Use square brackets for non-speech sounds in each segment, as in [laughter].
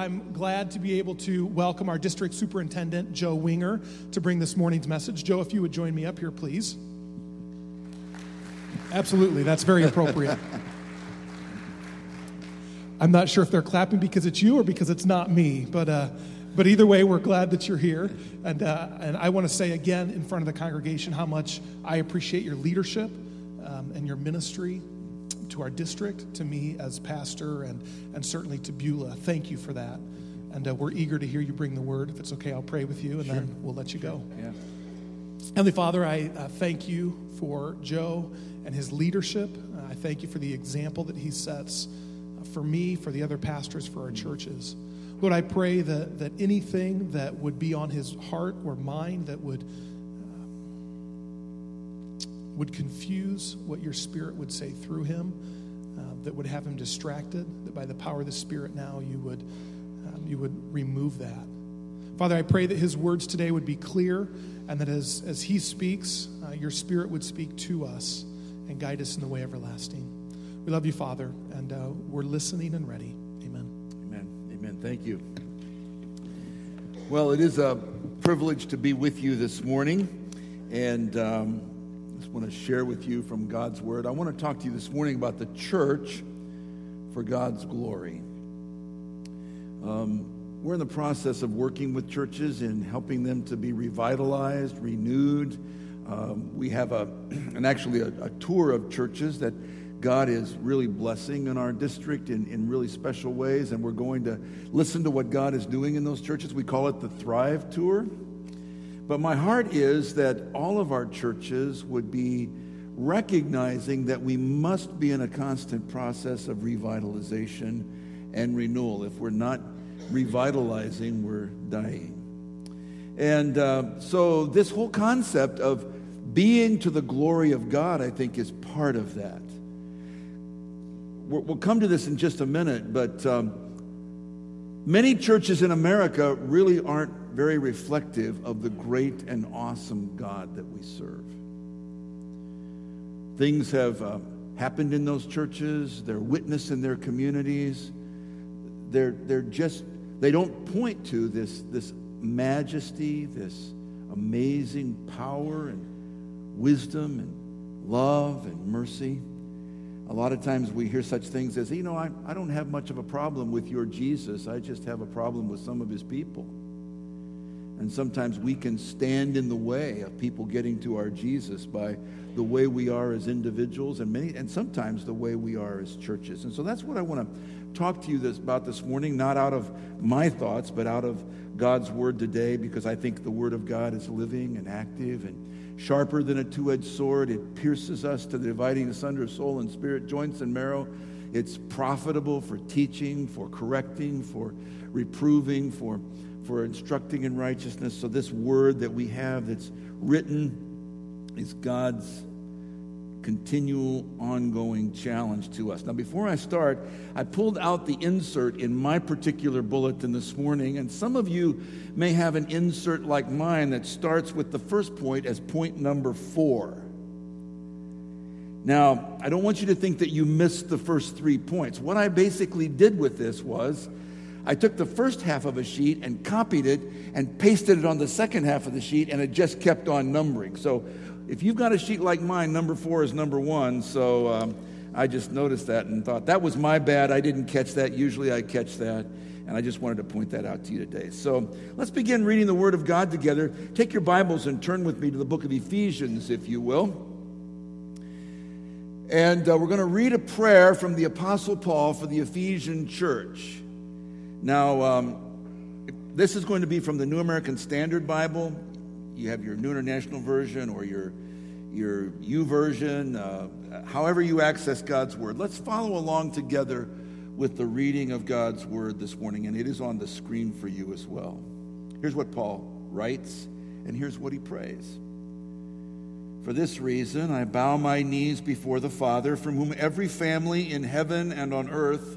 I'm glad to be able to welcome our district superintendent, Joe Winger, to bring this morning's message. Joe, if you would join me up here, please. Absolutely, that's very appropriate. [laughs] I'm not sure if they're clapping because it's you or because it's not me, but, uh, but either way, we're glad that you're here. And, uh, and I want to say again in front of the congregation how much I appreciate your leadership um, and your ministry to our district, to me as pastor, and, and certainly to Beulah. Thank you for that. And uh, we're eager to hear you bring the word. If it's okay, I'll pray with you and sure. then we'll let you go. Yeah. Heavenly Father, I uh, thank you for Joe and his leadership. Uh, I thank you for the example that he sets uh, for me, for the other pastors, for our churches. Lord, I pray that, that anything that would be on his heart or mind that would would confuse what your Spirit would say through him, uh, that would have him distracted, that by the power of the Spirit now you would, um, you would remove that. Father, I pray that his words today would be clear and that as, as he speaks, uh, your Spirit would speak to us and guide us in the way everlasting. We love you, Father, and uh, we're listening and ready. Amen. Amen. Amen. Thank you. Well, it is a privilege to be with you this morning. And um, just want to share with you from God's Word. I want to talk to you this morning about the church for God's glory. Um, we're in the process of working with churches and helping them to be revitalized, renewed. Um, we have a, [clears throat] and actually a, a, tour of churches that God is really blessing in our district in, in really special ways, and we're going to listen to what God is doing in those churches. We call it the Thrive Tour. But my heart is that all of our churches would be recognizing that we must be in a constant process of revitalization and renewal. If we're not revitalizing, we're dying. And uh, so, this whole concept of being to the glory of God, I think, is part of that. We'll come to this in just a minute, but um, many churches in America really aren't very reflective of the great and awesome God that we serve. Things have uh, happened in those churches, they're witness in their communities. They're, they're just, they don't point to this, this majesty, this amazing power and wisdom and love and mercy. A lot of times we hear such things as, you know, I, I don't have much of a problem with your Jesus. I just have a problem with some of his people. And sometimes we can stand in the way of people getting to our Jesus by the way we are as individuals and many and sometimes the way we are as churches. And so that's what I want to talk to you this, about this morning, not out of my thoughts, but out of God's word today, because I think the word of God is living and active and sharper than a two-edged sword. It pierces us to the dividing asunder soul and spirit, joints and marrow. It's profitable for teaching, for correcting, for reproving, for for instructing in righteousness. So, this word that we have that's written is God's continual, ongoing challenge to us. Now, before I start, I pulled out the insert in my particular bulletin this morning, and some of you may have an insert like mine that starts with the first point as point number four. Now, I don't want you to think that you missed the first three points. What I basically did with this was I took the first half of a sheet and copied it and pasted it on the second half of the sheet, and it just kept on numbering. So if you've got a sheet like mine, number four is number one. So um, I just noticed that and thought, that was my bad. I didn't catch that. Usually I catch that. And I just wanted to point that out to you today. So let's begin reading the Word of God together. Take your Bibles and turn with me to the book of Ephesians, if you will. And uh, we're going to read a prayer from the Apostle Paul for the Ephesian church. Now, um, this is going to be from the New American Standard Bible. You have your New International Version or your your YouVersion, uh, however you access God's Word. Let's follow along together with the reading of God's Word this morning, and it is on the screen for you as well. Here's what Paul writes, and here's what he prays. For this reason, I bow my knees before the Father, from whom every family in heaven and on earth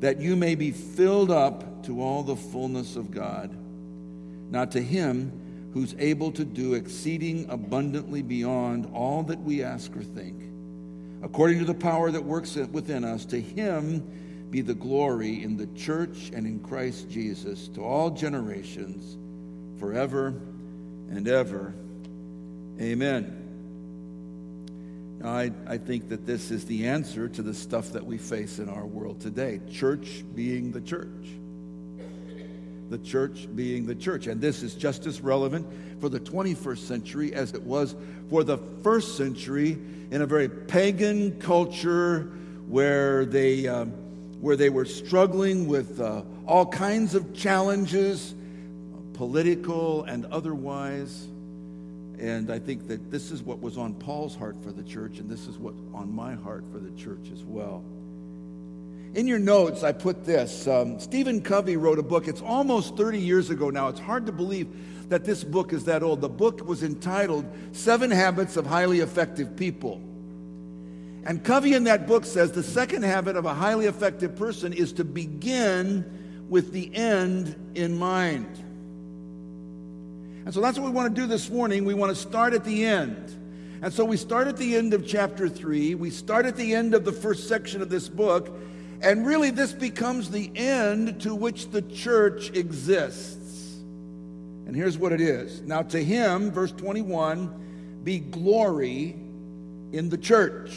that you may be filled up to all the fullness of God. Now, to him who's able to do exceeding abundantly beyond all that we ask or think, according to the power that works within us, to him be the glory in the church and in Christ Jesus to all generations, forever and ever. Amen. I, I think that this is the answer to the stuff that we face in our world today church being the church. The church being the church. And this is just as relevant for the 21st century as it was for the first century in a very pagan culture where they, uh, where they were struggling with uh, all kinds of challenges, political and otherwise. And I think that this is what was on Paul's heart for the church, and this is what on my heart for the church as well. In your notes, I put this. Um, Stephen Covey wrote a book. It's almost 30 years ago now. It's hard to believe that this book is that old. The book was entitled Seven Habits of Highly Effective People. And Covey in that book says the second habit of a highly effective person is to begin with the end in mind. And so that's what we want to do this morning. We want to start at the end. And so we start at the end of chapter 3. We start at the end of the first section of this book. And really, this becomes the end to which the church exists. And here's what it is. Now, to him, verse 21, be glory in the church.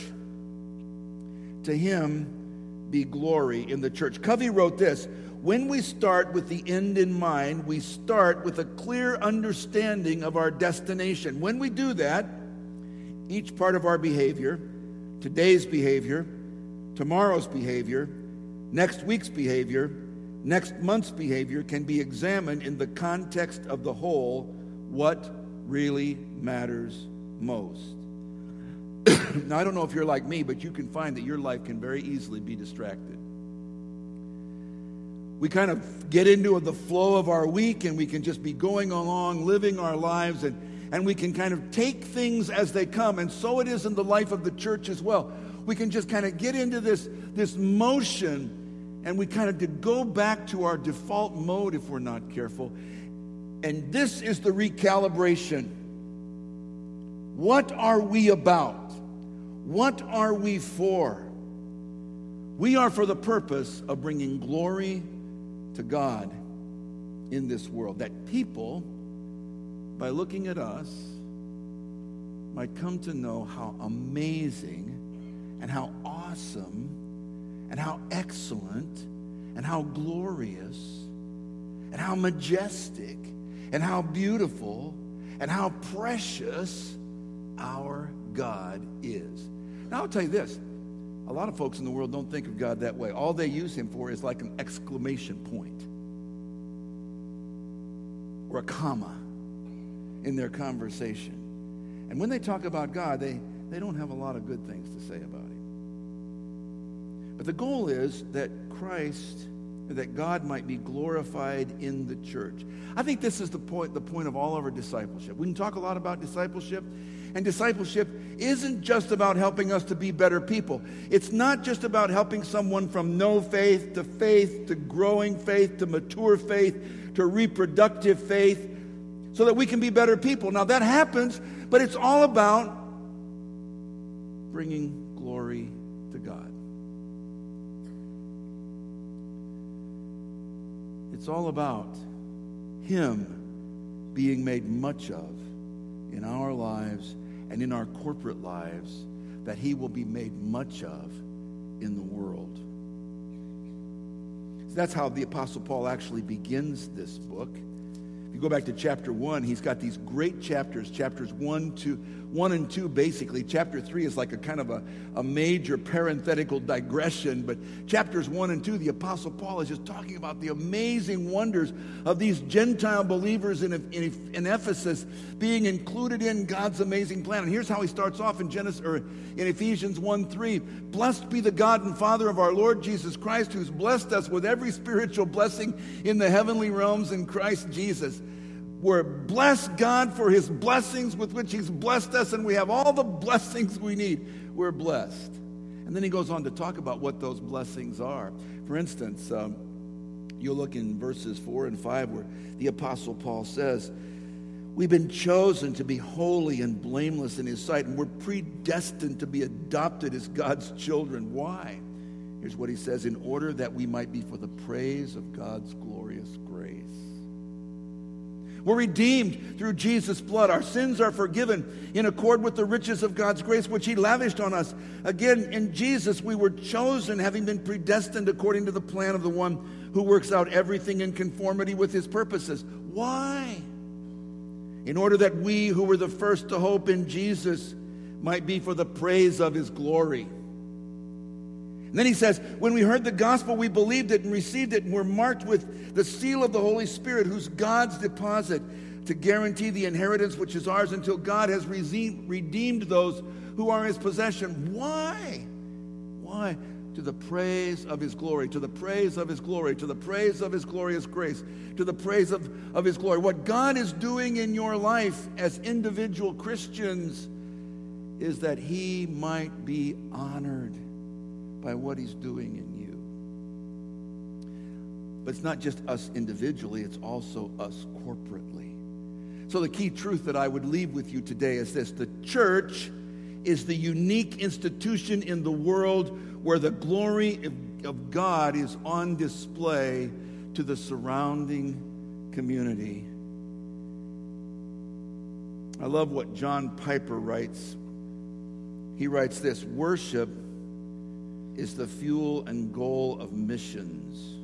To him be glory in the church. Covey wrote this when we start with the end in mind, we start with a clear understanding of our destination. When we do that, each part of our behavior, today's behavior, tomorrow's behavior, next week's behavior, next month's behavior can be examined in the context of the whole what really matters most. [coughs] now, I don't know if you're like me, but you can find that your life can very easily be distracted we kind of get into the flow of our week and we can just be going along, living our lives, and, and we can kind of take things as they come. And so it is in the life of the church as well. We can just kind of get into this, this motion and we kind of go back to our default mode if we're not careful. And this is the recalibration. What are we about? What are we for? We are for the purpose of bringing glory to God in this world. That people, by looking at us, might come to know how amazing and how awesome and how excellent and how glorious and how majestic and how beautiful and how precious our God is. Now, I'll tell you this a lot of folks in the world don't think of God that way. All they use him for is like an exclamation point or a comma in their conversation. And when they talk about God, they, they don't have a lot of good things to say about him. But the goal is that Christ, that God might be glorified in the church. I think this is the point, the point of all of our discipleship. We can talk a lot about discipleship, and discipleship isn't just about helping us to be better people. It's not just about helping someone from no faith to faith to growing faith to mature faith to reproductive faith so that we can be better people. Now that happens, but it's all about bringing glory to God. It's all about Him being made much of in our lives and in our corporate lives that he will be made much of in the world. So that's how the Apostle Paul actually begins this book. If you go back to chapter 1, he's got these great chapters, chapters 1 to 1 and 2 basically. Chapter 3 is like a kind of a, a major parenthetical digression, but chapters 1 and 2, the Apostle Paul is just talking about the amazing wonders of these Gentile believers in, in, in Ephesus being included in God's amazing plan. And here's how he starts off in Genesis or in Ephesians 1 3. Blessed be the God and Father of our Lord Jesus Christ, who's blessed us with every spiritual blessing in the heavenly realms in Christ Jesus. We're blessed God for his blessings with which he's blessed us, and we have all the blessings we need. We're blessed. And then he goes on to talk about what those blessings are. For instance, um, you'll look in verses 4 and 5 where the Apostle Paul says, We've been chosen to be holy and blameless in his sight, and we're predestined to be adopted as God's children. Why? Here's what he says in order that we might be for the praise of God's glorious grace. We're redeemed through Jesus' blood. Our sins are forgiven in accord with the riches of God's grace, which He lavished on us. Again, in Jesus, we were chosen, having been predestined according to the plan of the one who works out everything in conformity with His purposes. Why? In order that we who were the first to hope in Jesus might be for the praise of His glory. And then he says, When we heard the gospel, we believed it and received it, and were marked with the seal of the Holy Spirit, who's God's deposit to guarantee the inheritance which is ours until God has redeemed those who are his possession. Why? Why? To the praise of his glory, to the praise of his glory, to the praise of his glorious grace, to the praise of, of his glory. What God is doing in your life as individual Christians is that he might be honored by what he's doing in you. But it's not just us individually, it's also us corporately. So, the key truth that I would leave with you today is this the church is the unique institution in the world where the glory of, God is on display to the surrounding community. I love what John Piper writes. He writes this worship is the fuel and goal of missions.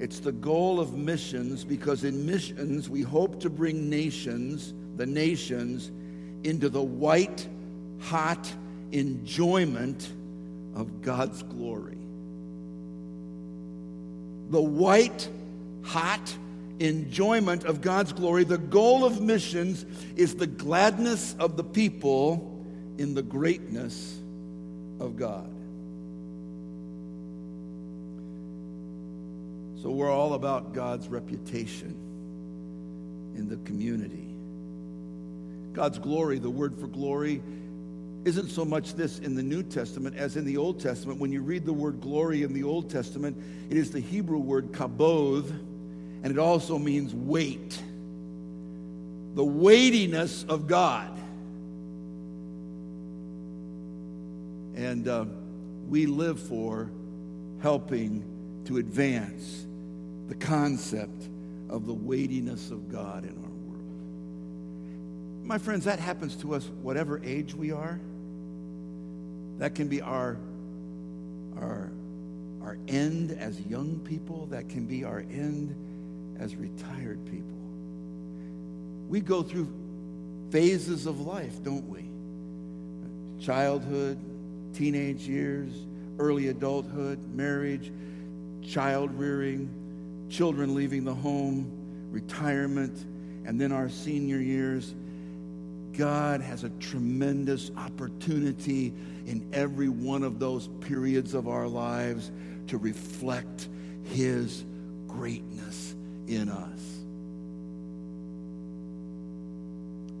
It's the goal of missions because in missions we hope to bring nations, the nations, into the white, hot enjoyment of God's glory. The white, hot enjoyment of God's glory. The goal of missions is the gladness of the people in the greatness of God. So we're all about God's reputation in the community. God's glory, the word for glory, isn't so much this in the New Testament as in the Old Testament. When you read the word glory in the Old Testament, it is the Hebrew word kabod, and it also means weight. The weightiness of God. And uh, we live for helping to advance the concept of the weightiness of God in our world. My friends, that happens to us whatever age we are. That can be our, our, our end as young people, that can be our end as retired people. We go through phases of life, don't we? Childhood, teenage years, early adulthood, marriage, child rearing, children leaving the home, retirement, and then our senior years. God has a tremendous opportunity in every one of those periods of our lives to reflect His greatness in us.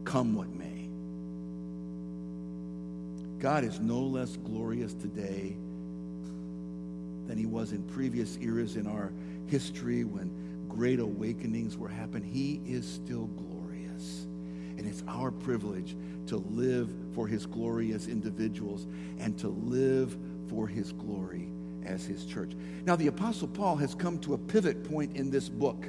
Come what may. God is no less glorious today than he was in previous eras in our history when great awakenings were happening. He is still glorious. And it's our privilege to live for his glory as individuals and to live for his glory as his church. Now, the Apostle Paul has come to a pivot point in this book.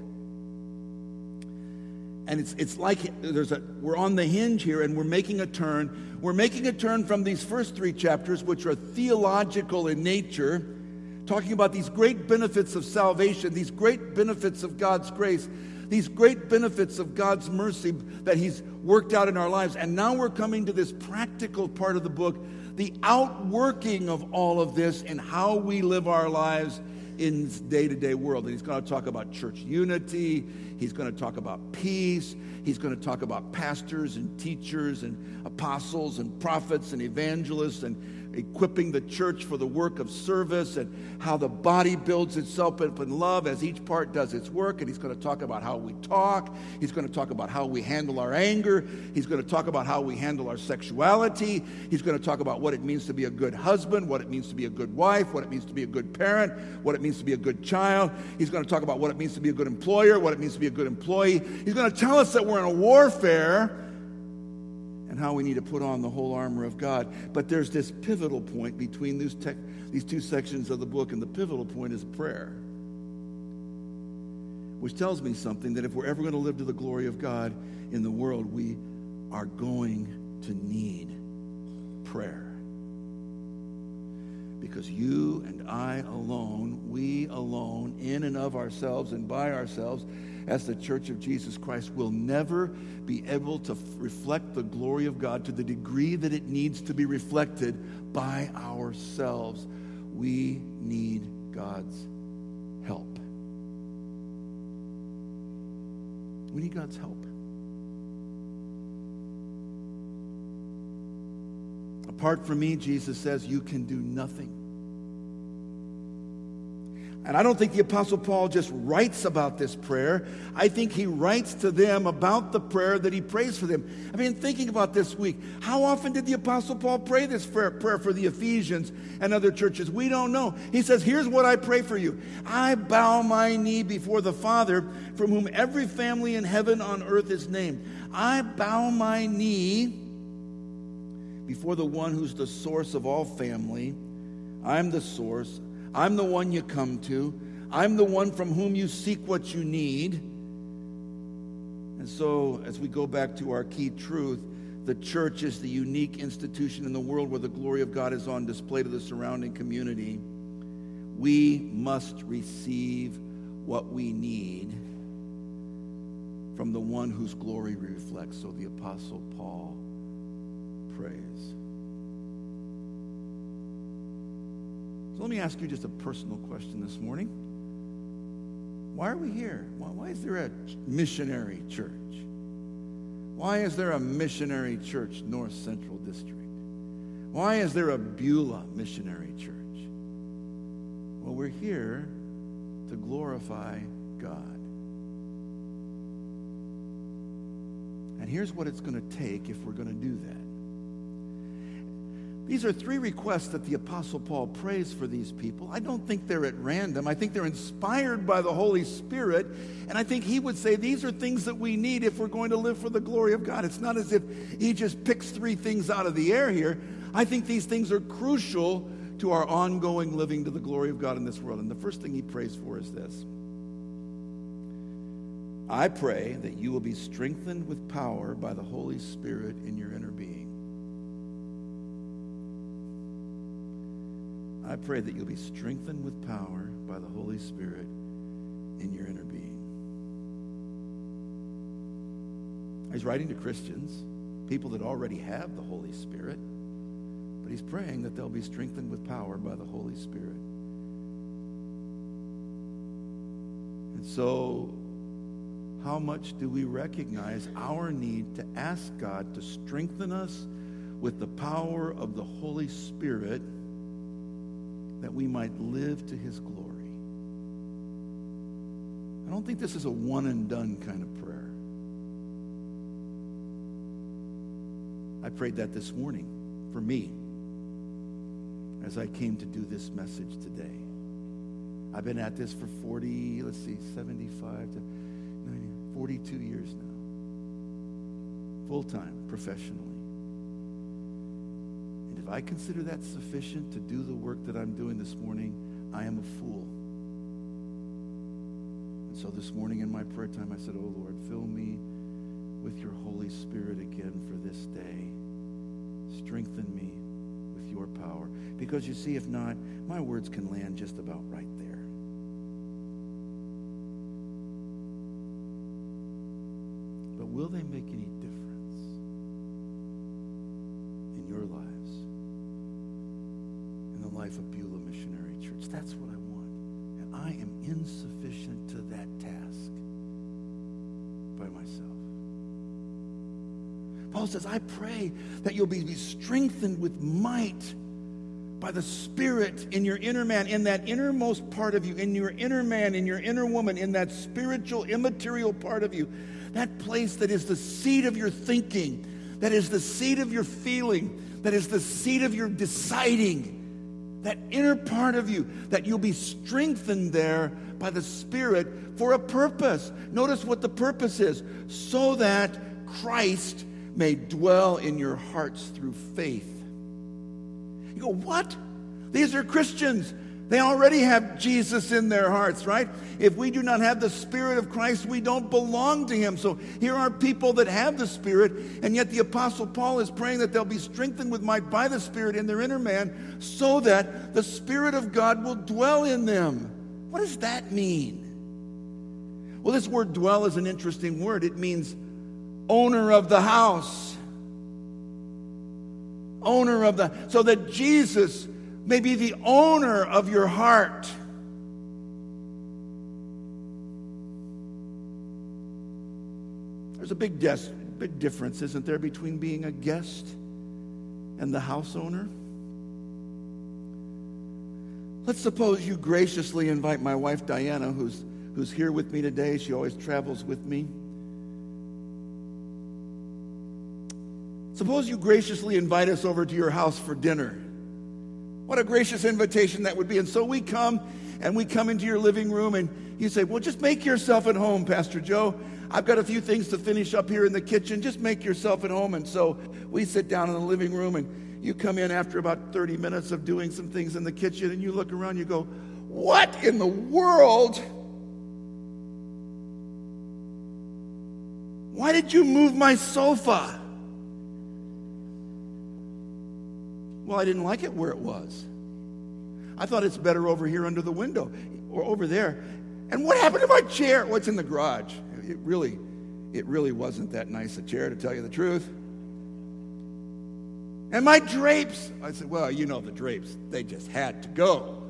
And it's, it's like there's a, we're on the hinge here and we're making a turn. We're making a turn from these first three chapters, which are theological in nature, talking about these great benefits of salvation, these great benefits of God's grace, these great benefits of God's mercy that He's worked out in our lives. And now we're coming to this practical part of the book, the outworking of all of this and how we live our lives in this day to day world. And He's going to talk about church unity, He's going to talk about peace, He's going to talk about pastors and teachers and apostles and prophets and evangelists and equipping the church for the work of service and how the body builds itself up in love as each part does its work. And he's going to talk about how we talk. He's going to talk about how we handle our anger. He's going to talk about how we handle our sexuality. He's going to talk about what it means to be a good husband, what it means to be a good wife, what it means to be a good parent, what it means to be a good child. He's going to talk about what it means to be a good employer, what it means to be a good employee. He's going to tell us that we're in a warfare and how we need to put on the whole armor of God. But there's this pivotal point between these, these two sections of the book, and the pivotal point is prayer. Which tells me something that if we're ever going to live to the glory of God in the world, we are going to need prayer. Because you and I alone, we alone, in and of ourselves and by ourselves, as the church of Jesus Christ will never be able to f- reflect the glory of God to the degree that it needs to be reflected by ourselves. We need God's help. We need God's help. Apart from me, Jesus says, you can do nothing. And I don't think the Apostle Paul just writes about this prayer. I think he writes to them about the prayer that he prays for them. I mean, thinking about this week, how often did the Apostle Paul pray this prayer, prayer for the Ephesians and other churches? We don't know. He says, Here's what I pray for you I bow my knee before the Father, from whom every family in heaven on earth is named. I bow my knee before the one who's the source of all family. I'm the source. I'm the one you come to. I'm the one from whom you seek what you need. And so, as we go back to our key truth, the church is the unique institution in the world where the glory of God is on display to the surrounding community. We must receive what we need from the one whose glory reflects. So the Apostle Paul prays. So let me ask you just a personal question this morning. Why are we here? Why, why is there a missionary church? Why is there a missionary church, North Central District? Why is there a Beulah missionary church? Well, we're here to glorify God. And here's what it's going to take if we're going to do that. These are three requests that the Apostle Paul prays for these people. I don't think they're at random. I think they're inspired by the Holy Spirit. And I think he would say these are things that we need if we're going to live for the glory of God. It's not as if he just picks three things out of the air here. I think these things are crucial to our ongoing living to the glory of God in this world. And the first thing he prays for is this I pray that you will be strengthened with power by the Holy Spirit in your inner being. I pray that you'll be strengthened with power by the Holy Spirit in your inner being. He's writing to Christians, people that already have the Holy Spirit, but he's praying that they'll be strengthened with power by the Holy Spirit. And so, how much do we recognize our need to ask God to strengthen us with the power of the Holy Spirit? That we might live to his glory. I don't think this is a one and done kind of prayer. I prayed that this morning for me as I came to do this message today. I've been at this for 40, let's see, 75 to 90, 42 years now. Full time, professionally. I consider that sufficient to do the work that I'm doing this morning, I am a fool. And so this morning in my prayer time, I said, Oh Lord, fill me with your Holy Spirit again for this day. Strengthen me with your power. Because you see, if not, my words can land just about right there. But will they make any difference in your lives, in the life of Beulah Missionary Church? That's what I want. And I am insufficient to that task by myself. Paul says, I pray that you'll be strengthened with might by the Spirit in your inner man, in that innermost part of you, in your inner man, in your inner woman, in that spiritual, immaterial part of you, that place that is the seat of your thinking, that is the seat of your feeling, that is the seat of your deciding, that inner part of you, that you'll be strengthened there by the Spirit for a purpose. Notice what the purpose is so that Christ may dwell in your hearts through faith you go, what? These are Christians. They already have Jesus in their hearts, right? If we do not have the Spirit of Christ, we don't belong to Him. So here are people that have the Spirit, and yet the Apostle Paul is praying that they'll be strengthened with might by the Spirit in their inner man so that the Spirit of God will dwell in them. What does that mean? Well, this word dwell is an interesting word. It means owner of the house owner of the, so that Jesus may be the owner of your heart. There's a big, des- big difference, isn't there, between being a guest and the house owner? Let's suppose you graciously invite my wife Diana, who's, who's here with me today. She always travels with me. Suppose you graciously invite us over to your house for dinner. What a gracious invitation that would be. And so we come and we come into your living room and you say, Well, just make yourself at home, Pastor Joe. I've got a few things to finish up here in the kitchen. Just make yourself at home. And so we sit down in the living room and you come in after about 30 minutes of doing some things in the kitchen and you look around, you go, What in the world? Why did you move my sofa? Well, I didn't like it where it was. I thought it's better over here under the window or over there. And what happened to my chair? What's in the garage? It really, it really wasn't that nice a chair, to tell you the truth. And my drapes, I said, well, you know the drapes, they just had to go.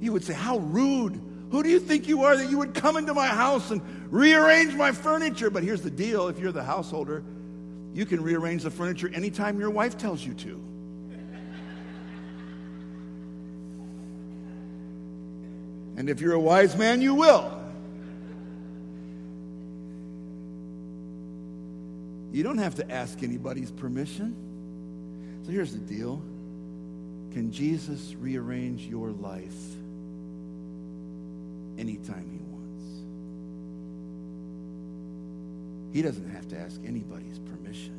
You would say, how rude. Who do you think you are that you would come into my house and rearrange my furniture? But here's the deal if you're the householder, you can rearrange the furniture anytime your wife tells you to. And if you're a wise man, you will. You don't have to ask anybody's permission. So here's the deal Can Jesus rearrange your life anytime he wants? He doesn't have to ask anybody's permission.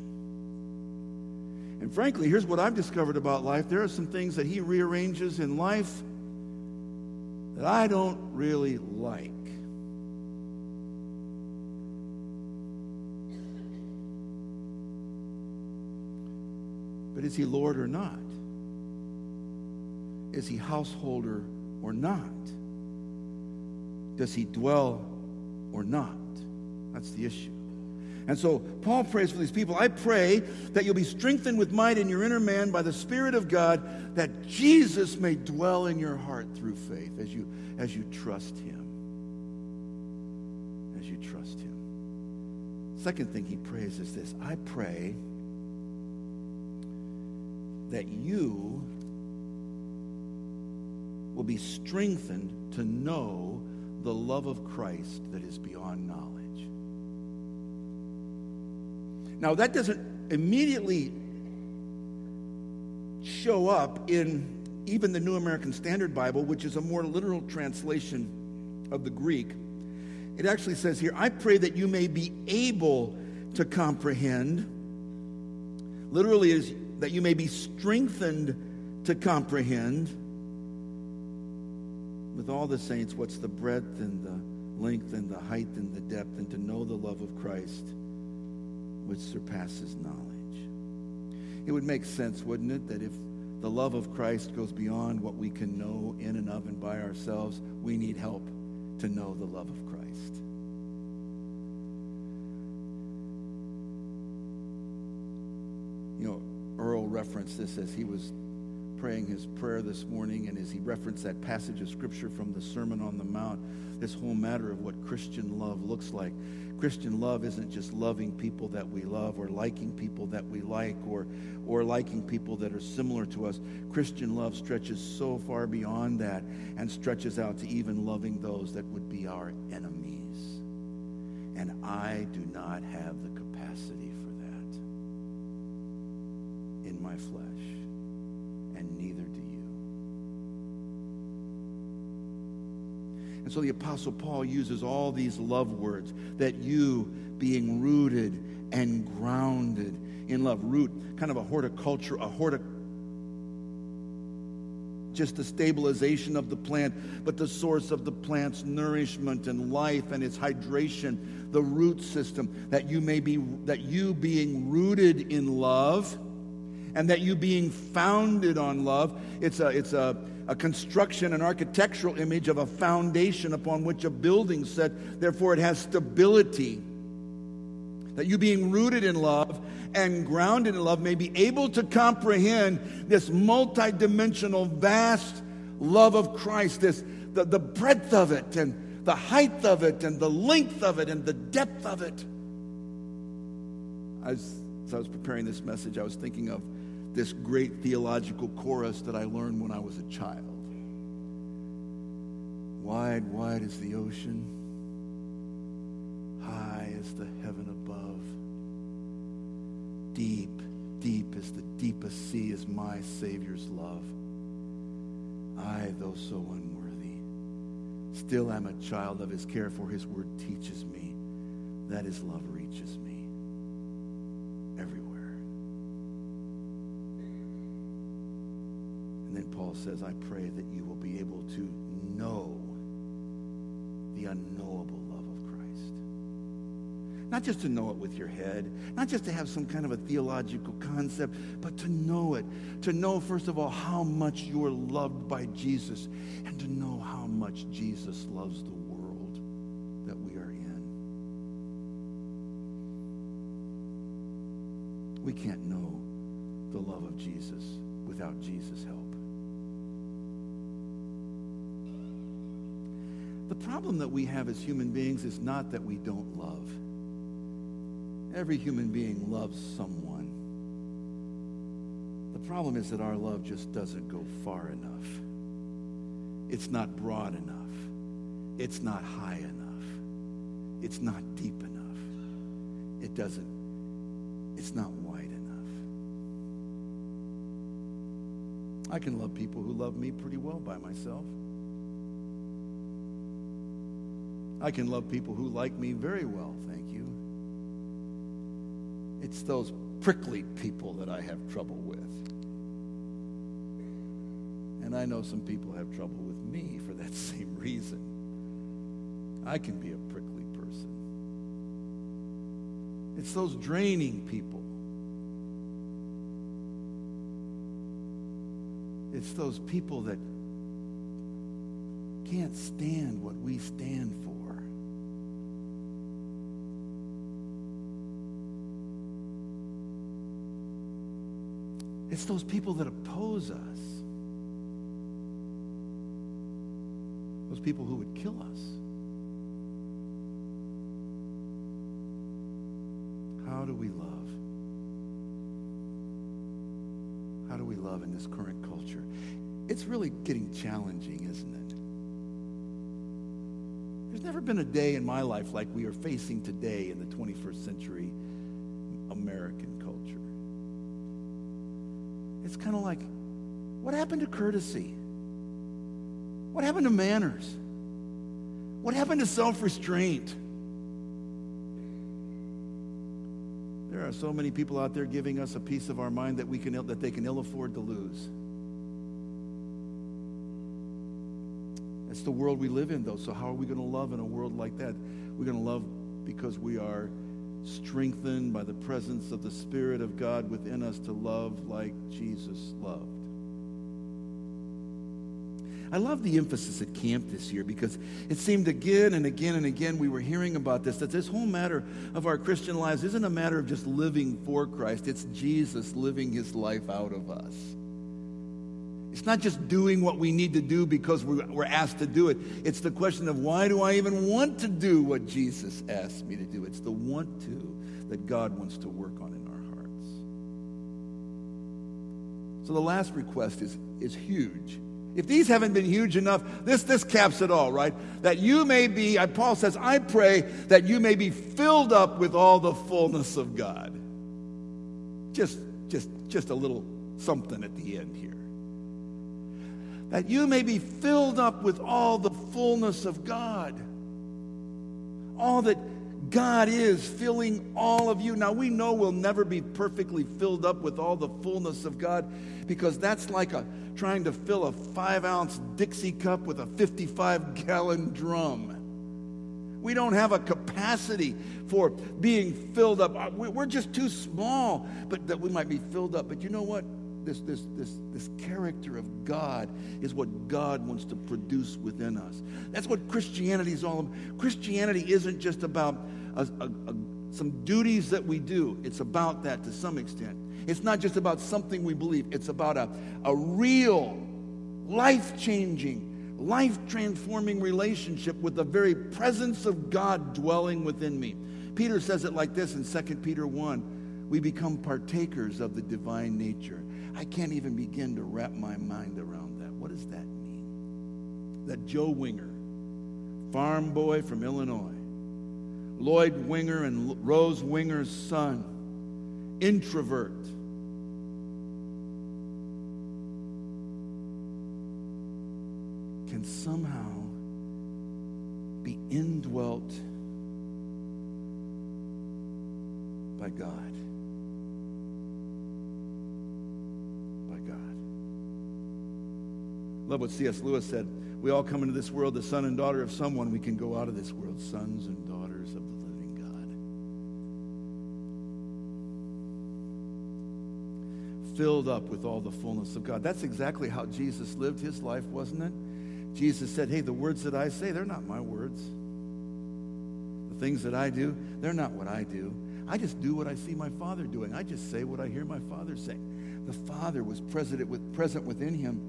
And frankly, here's what I've discovered about life there are some things that he rearranges in life that I don't really like. But is he Lord or not? Is he householder or not? Does he dwell or not? That's the issue. And so Paul prays for these people. I pray that you'll be strengthened with might in your inner man by the Spirit of God, that Jesus may dwell in your heart through faith as you, as you trust him. As you trust him. Second thing he prays is this I pray that you will be strengthened to know the love of Christ that is beyond knowledge. Now, that doesn't immediately show up in even the New American Standard Bible, which is a more literal translation of the Greek. It actually says here, I pray that you may be able to comprehend. Literally, is that you may be strengthened to comprehend with all the saints what's the breadth and the length and the height and the depth, and to know the love of Christ which surpasses knowledge. It would make sense, wouldn't it, that if the love of Christ goes beyond what we can know in and of and by ourselves, we need help to know the love of Christ. You know, Earl referenced this as he was praying his prayer this morning, and as he referenced that passage of scripture from the Sermon on the Mount, this whole matter of what Christian love looks like. Christian love isn't just loving people that we love or liking people that we like or, or liking people that are similar to us. Christian love stretches so far beyond that and stretches out to even loving those that would be our enemies. And I do not have the capacity for that in my flesh, and neither do you. And so the Apostle Paul uses all these love words that you being rooted and grounded in love. Root, kind of a horticulture, a horticulture just the stabilization of the plant, but the source of the plant's nourishment and life and its hydration, the root system, that you may be that you being rooted in love and that you being founded on love. It's a it's a a construction, an architectural image of a foundation upon which a building set. Therefore, it has stability. That you, being rooted in love and grounded in love, may be able to comprehend this multidimensional, vast love of Christ, this, the, the breadth of it, and the height of it, and the length of it, and the depth of it. As, as I was preparing this message, I was thinking of this great theological chorus that I learned when I was a child. Wide, wide is the ocean, high is the heaven above. Deep, deep is the deepest sea is my Savior's love. I, though so unworthy, still am a child of his care, for his word teaches me that his love reaches me everywhere. And then Paul says, I pray that you will be able to know the unknowable love of Christ. Not just to know it with your head, not just to have some kind of a theological concept, but to know it. To know, first of all, how much you're loved by Jesus, and to know how much Jesus loves the world that we are in. We can't know the love of Jesus without Jesus' help. The problem that we have as human beings is not that we don't love. Every human being loves someone. The problem is that our love just doesn't go far enough. It's not broad enough. It's not high enough. It's not deep enough. It doesn't, it's not wide enough. I can love people who love me pretty well by myself. I can love people who like me very well, thank you. It's those prickly people that I have trouble with. And I know some people have trouble with me for that [laughs] same reason. I can be a prickly person. It's those draining people. It's those people that can't stand what we stand for. It's those people that oppose us. Those people who would kill us. How do we love? How do we love in this current culture? It's really getting challenging, isn't it? There's never been a day in my life like we are facing today in the 21st century American culture. Kind of like, what happened to courtesy? What happened to manners? What happened to self restraint? There are so many people out there giving us a piece of our mind that, we can, that they can ill afford to lose. That's the world we live in, though. So, how are we going to love in a world like that? We're going to love because we are strengthened by the presence of the Spirit of God within us to love like Jesus loved. I love the emphasis at camp this year because it seemed again and again and again we were hearing about this that this whole matter of our Christian lives isn't a matter of just living for Christ, it's Jesus living his life out of us. It's not just doing what we need to do because we're asked to do it. It's the question of why do I even want to do what Jesus asked me to do? It's the want to that God wants to work on in our hearts. So the last request is, is huge. If these haven't been huge enough, this, this caps it all, right? That you may be, Paul says, I pray that you may be filled up with all the fullness of God. Just, just, just a little something at the end here. That you may be filled up with all the fullness of God. All that God is filling all of you. Now, we know we'll never be perfectly filled up with all the fullness of God because that's like a, trying to fill a five ounce Dixie cup with a 55 gallon drum. We don't have a capacity for being filled up. Uh, we're just too small, but that we might be filled up. But you know what? This, this, this, this character of God is what God wants to produce within us. That's what Christianity is all about. Christianity isn't just about a, a, a, some duties that we do, it's about that to some extent. It's not just about something we believe, it's about a, a real, life changing, life transforming relationship with the very presence of God dwelling within me. Peter says it like this in 2 Peter 1 we become partakers of the divine nature. I can't even begin to wrap my mind around that. What does that mean? That Joe Winger, farm boy from Illinois, Lloyd Winger and Rose Winger's son, introvert, can somehow be indwelt by God. By God. Love what C.S. Lewis said. We all come into this world the son and daughter of someone. We can go out of this world sons and daughters of the living God. Filled up with all the fullness of God. That's exactly how Jesus lived his life, wasn't it? Jesus said, Hey, the words that I say, they're not my words. The things that I do, they're not what I do. I just do what I see my Father doing. I just say what I hear my Father saying. The Father was present, with, present within him.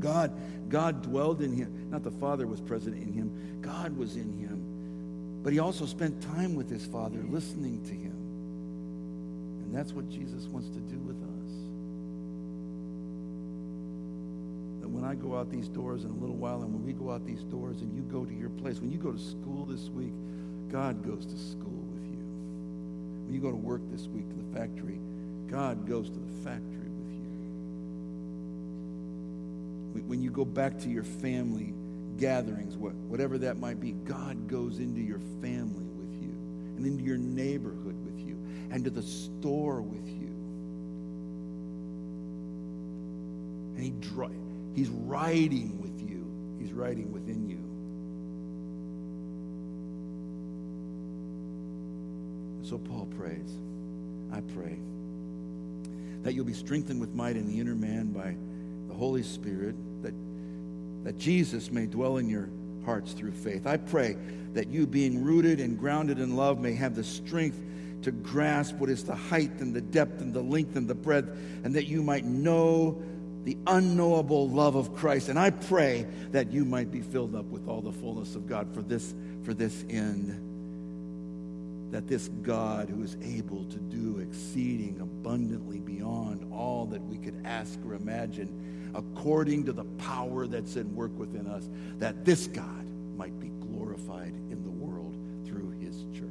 God, God dwelled in him. Not the Father was present in him. God was in him. But he also spent time with his Father, listening to him. And that's what Jesus wants to do with us. That when I go out these doors in a little while, and when we go out these doors and you go to your place, when you go to school this week, God goes to school with you. When you go to work this week to the factory, God goes to the factory with you. When you go back to your family gatherings, whatever that might be, God goes into your family with you and into your neighborhood with you and to the store with you. And he drives He's riding with you, He's riding within you. So Paul prays, I pray that you'll be strengthened with might in the inner man by the Holy Spirit, that, that Jesus may dwell in your hearts through faith. I pray that you, being rooted and grounded in love, may have the strength to grasp what is the height and the depth and the length and the breadth, and that you might know the unknowable love of Christ. And I pray that you might be filled up with all the fullness of God for this, for this end. That this God who is able to do exceeding abundantly beyond all that we could ask or imagine, according to the power that's in work within us, that this God might be glorified in the world through his church.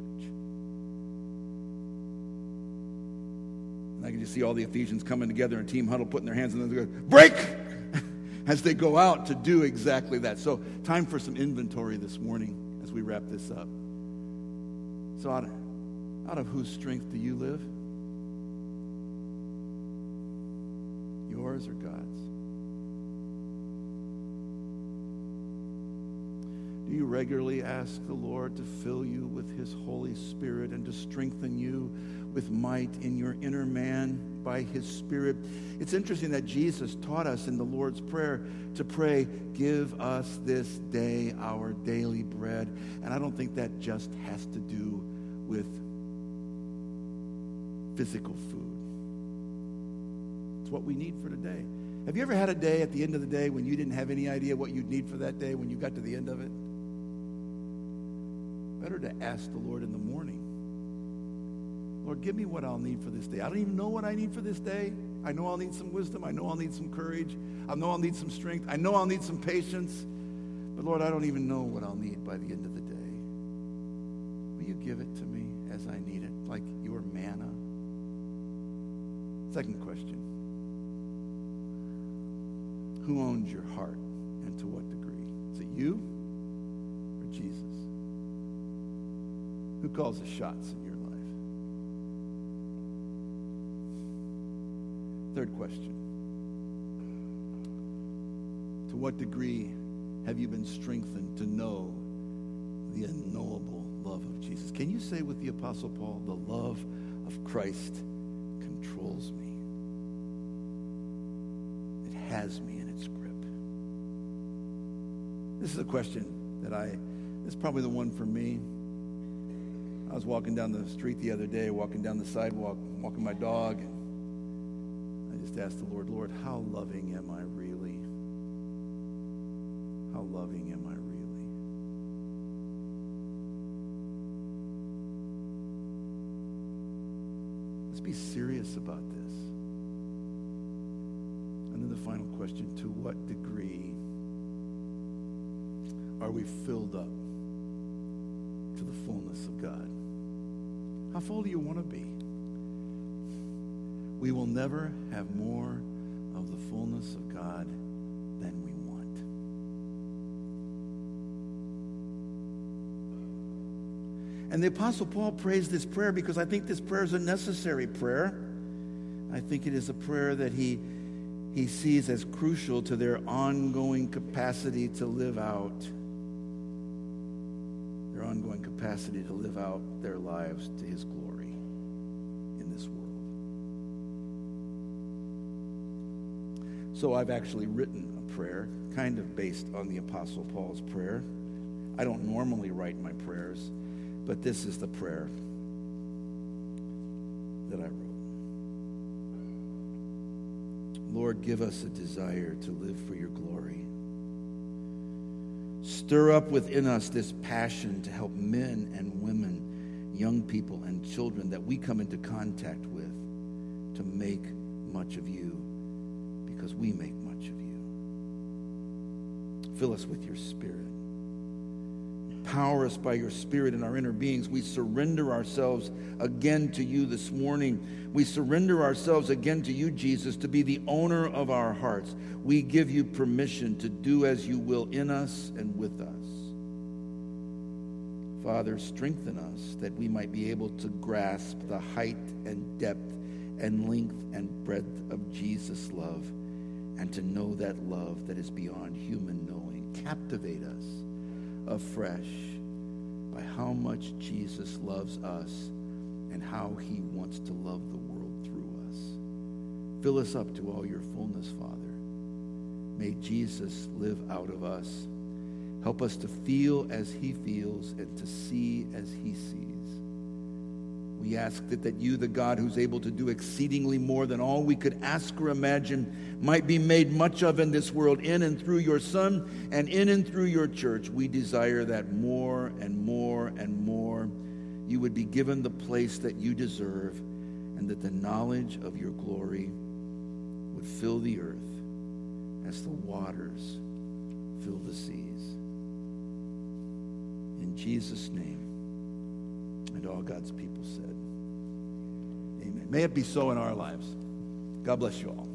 And I can just see all the Ephesians coming together in team huddle, putting their hands in the break [laughs] as they go out to do exactly that. So, time for some inventory this morning as we wrap this up. So, out of, out of whose strength do you live? Yours or God's? Do you regularly ask the Lord to fill you with his Holy Spirit and to strengthen you with might in your inner man by his Spirit? It's interesting that Jesus taught us in the Lord's Prayer to pray, Give us this day our daily bread. And I don't think that just has to do with physical food. It's what we need for today. Have you ever had a day at the end of the day when you didn't have any idea what you'd need for that day when you got to the end of it? Better to ask the Lord in the morning. Lord, give me what I'll need for this day. I don't even know what I need for this day. I know I'll need some wisdom. I know I'll need some courage. I know I'll need some strength. I know I'll need some patience. But Lord, I don't even know what I'll need by the end of the day. Will you give it to me as I need it, like your manna? Second question Who owns your heart and to what degree? Is it you or Jesus? Who calls the shots in your life? Third question To what degree have you been strengthened to know the unknowable love of Jesus? Can you say with the Apostle Paul, the love of Christ controls me? It has me in its grip. This is a question that I, it's probably the one for me. I was walking down the street the other day, walking down the sidewalk, walking my dog, I just asked the Lord, Lord, how loving am I really? How loving am I really? Let's be serious about this. And then the final question to what degree are we filled up to the fullness of God? How full do you want to be? We will never have more of the fullness of God than we want. And the Apostle Paul prays this prayer because I think this prayer is a necessary prayer. I think it is a prayer that he, he sees as crucial to their ongoing capacity to live out their ongoing capacity to live out their lives to his glory in this world. So I've actually written a prayer, kind of based on the Apostle Paul's prayer. I don't normally write my prayers, but this is the prayer that I wrote. Lord, give us a desire to live for your glory. Stir up within us this passion to help men and women, young people and children that we come into contact with to make much of you because we make much of you. Fill us with your spirit. Empower us by your spirit in our inner beings. We surrender ourselves again to you this morning. We surrender ourselves again to you, Jesus, to be the owner of our hearts. We give you permission to do as you will in us and with us. Father, strengthen us that we might be able to grasp the height and depth and length and breadth of Jesus' love and to know that love that is beyond human knowing. Captivate us afresh by how much Jesus loves us and how he wants to love the world through us. Fill us up to all your fullness, Father. May Jesus live out of us. Help us to feel as he feels and to see as he sees. We ask that, that you, the God who's able to do exceedingly more than all we could ask or imagine, might be made much of in this world in and through your Son and in and through your church. We desire that more and more and more you would be given the place that you deserve and that the knowledge of your glory would fill the earth as the waters fill the seas. In Jesus' name, and all God's people said, Amen. May it be so in our lives. God bless you all.